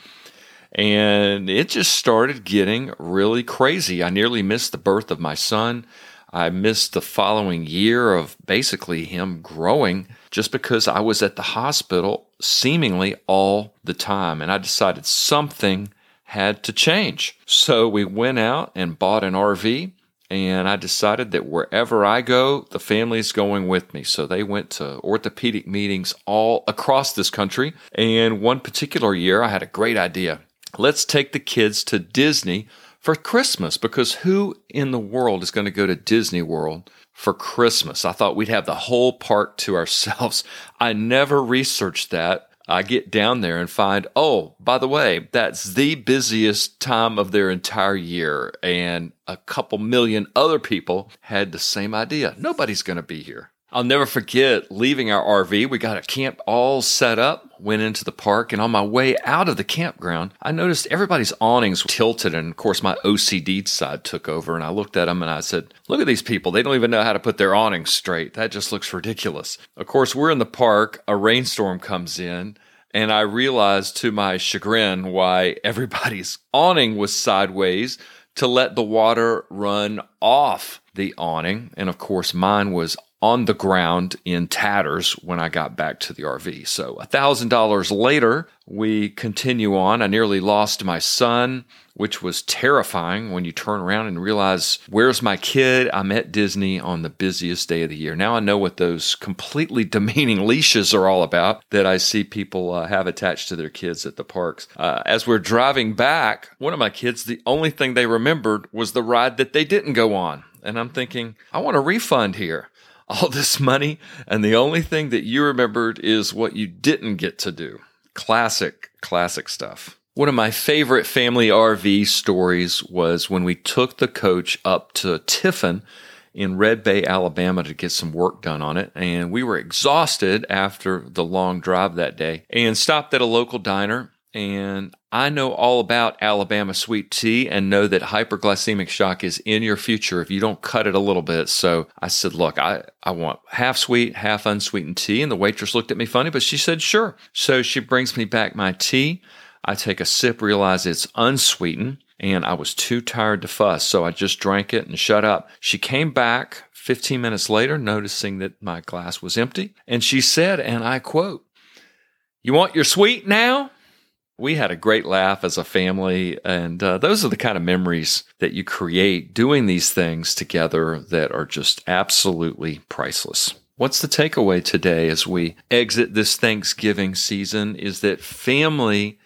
And it just started getting really crazy. I nearly missed the birth of my son. I missed the following year of basically him growing just because I was at the hospital seemingly all the time. And I decided something had to change. So we went out and bought an RV. And I decided that wherever I go, the family's going with me. So they went to orthopedic meetings all across this country. And one particular year, I had a great idea let's take the kids to Disney for Christmas because who in the world is going to go to Disney World for Christmas? I thought we'd have the whole park to ourselves. I never researched that. I get down there and find, oh, by the way, that's the busiest time of their entire year. And a couple million other people had the same idea. Nobody's going to be here. I'll never forget leaving our RV. We got a camp all set up, went into the park, and on my way out of the campground, I noticed everybody's awnings tilted. And of course, my OCD side took over. And I looked at them and I said, Look at these people. They don't even know how to put their awnings straight. That just looks ridiculous. Of course, we're in the park, a rainstorm comes in. And I realized to my chagrin why everybody's awning was sideways to let the water run off the awning. And of course, mine was on the ground in tatters when I got back to the RV. So $1,000 later, we continue on. I nearly lost my son, which was terrifying when you turn around and realize, where's my kid? I'm at Disney on the busiest day of the year. Now I know what those completely (laughs) demeaning leashes are all about that I see people uh, have attached to their kids at the parks. Uh, as we're driving back, one of my kids, the only thing they remembered was the ride that they didn't go on. And I'm thinking, I want a refund here (laughs) all this money, and the only thing that you remembered is what you didn't get to do. Classic, classic stuff. One of my favorite family RV stories was when we took the coach up to Tiffin in Red Bay, Alabama to get some work done on it. And we were exhausted after the long drive that day and stopped at a local diner and I know all about Alabama sweet tea and know that hyperglycemic shock is in your future if you don't cut it a little bit. So I said, Look, I, I want half sweet, half unsweetened tea. And the waitress looked at me funny, but she said, Sure. So she brings me back my tea. I take a sip, realize it's unsweetened, and I was too tired to fuss. So I just drank it and shut up. She came back 15 minutes later, noticing that my glass was empty. And she said, and I quote, You want your sweet now? We had a great laugh as a family. And uh, those are the kind of memories that you create doing these things together that are just absolutely priceless. What's the takeaway today as we exit this Thanksgiving season is that family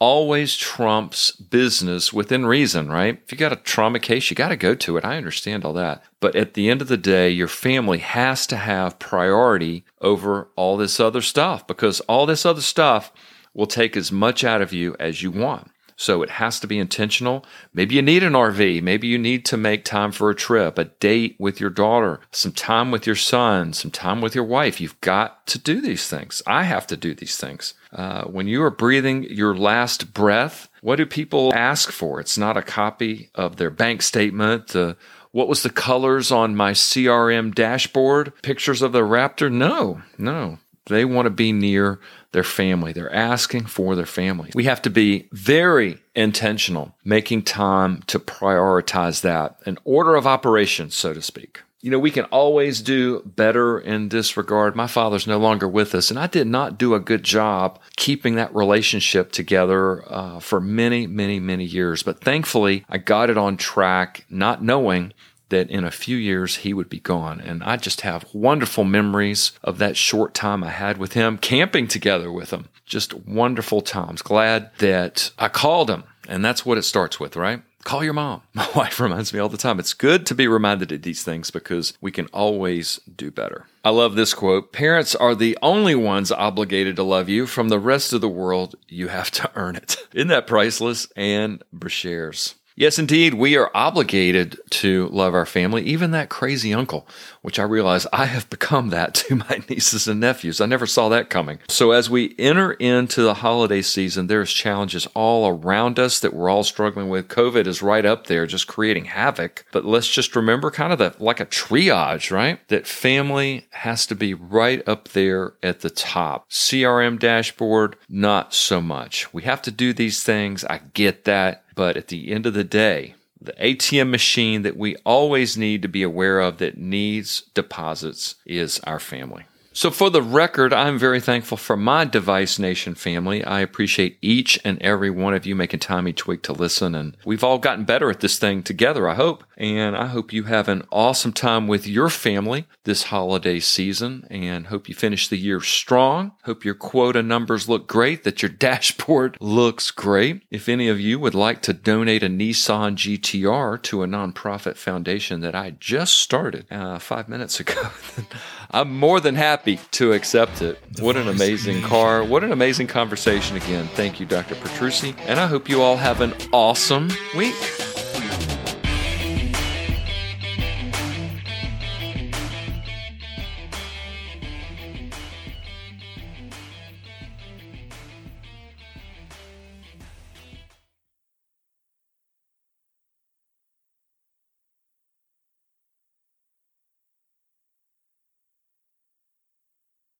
always trumps business within reason, right? If you got a trauma case, you got to go to it. I understand all that. But at the end of the day, your family has to have priority over all this other stuff because all this other stuff will take as much out of you as you want. So it has to be intentional. Maybe you need an RV. Maybe you need to make time for a trip, a date with your daughter, some time with your son, some time with your wife. You've got to do these things. I have to do these things. Uh, when you are breathing your last breath, what do people ask for? It's not a copy of their bank statement. Uh, what was the colors on my CRM dashboard? Pictures of the Raptor? No, no. They want to be near their family. They're asking for their family. We have to be very intentional, making time to prioritize that, an order of operations, so to speak. You know, we can always do better in this regard. My father's no longer with us, and I did not do a good job keeping that relationship together uh, for many, many, many years. But thankfully, I got it on track, not knowing that in a few years he would be gone. And I just have wonderful memories of that short time I had with him, camping together with him. Just wonderful times. Glad that I called him. And that's what it starts with, right? Call your mom. (laughs) My wife reminds me all the time. It's good to be reminded of these things because we can always do better. I love this quote. Parents are the only ones obligated to love you. From the rest of the world, you have to earn it. (laughs) Isn't that priceless? Ann Brashares. Yes, indeed, we are obligated to love our family, even that crazy uncle, which I realize I have become that (laughs) to my nieces and nephews. I never saw that coming. So, as we enter into the holiday season, there's challenges all around us that we're all struggling with. COVID is right up there, just creating havoc. But let's just remember kind of that like a triage, right? That family has to be right up there at the top. CRM dashboard, not so much. We have to do these things. I get that. But at the end of the day, the ATM machine that we always need to be aware of that needs deposits is our family. So, for the record, I'm very thankful for my Device Nation family. I appreciate each and every one of you making time each week to listen. And we've all gotten better at this thing together, I hope. And I hope you have an awesome time with your family this holiday season and hope you finish the year strong. Hope your quota numbers look great, that your (laughs) dashboard looks great. If any of you would like to donate a Nissan GTR to a nonprofit foundation that I just started uh, five minutes ago, (laughs) I'm more than happy to accept it. What an amazing car. What an amazing conversation again. Thank you, Dr. Petrucci. And I hope you all have an awesome week.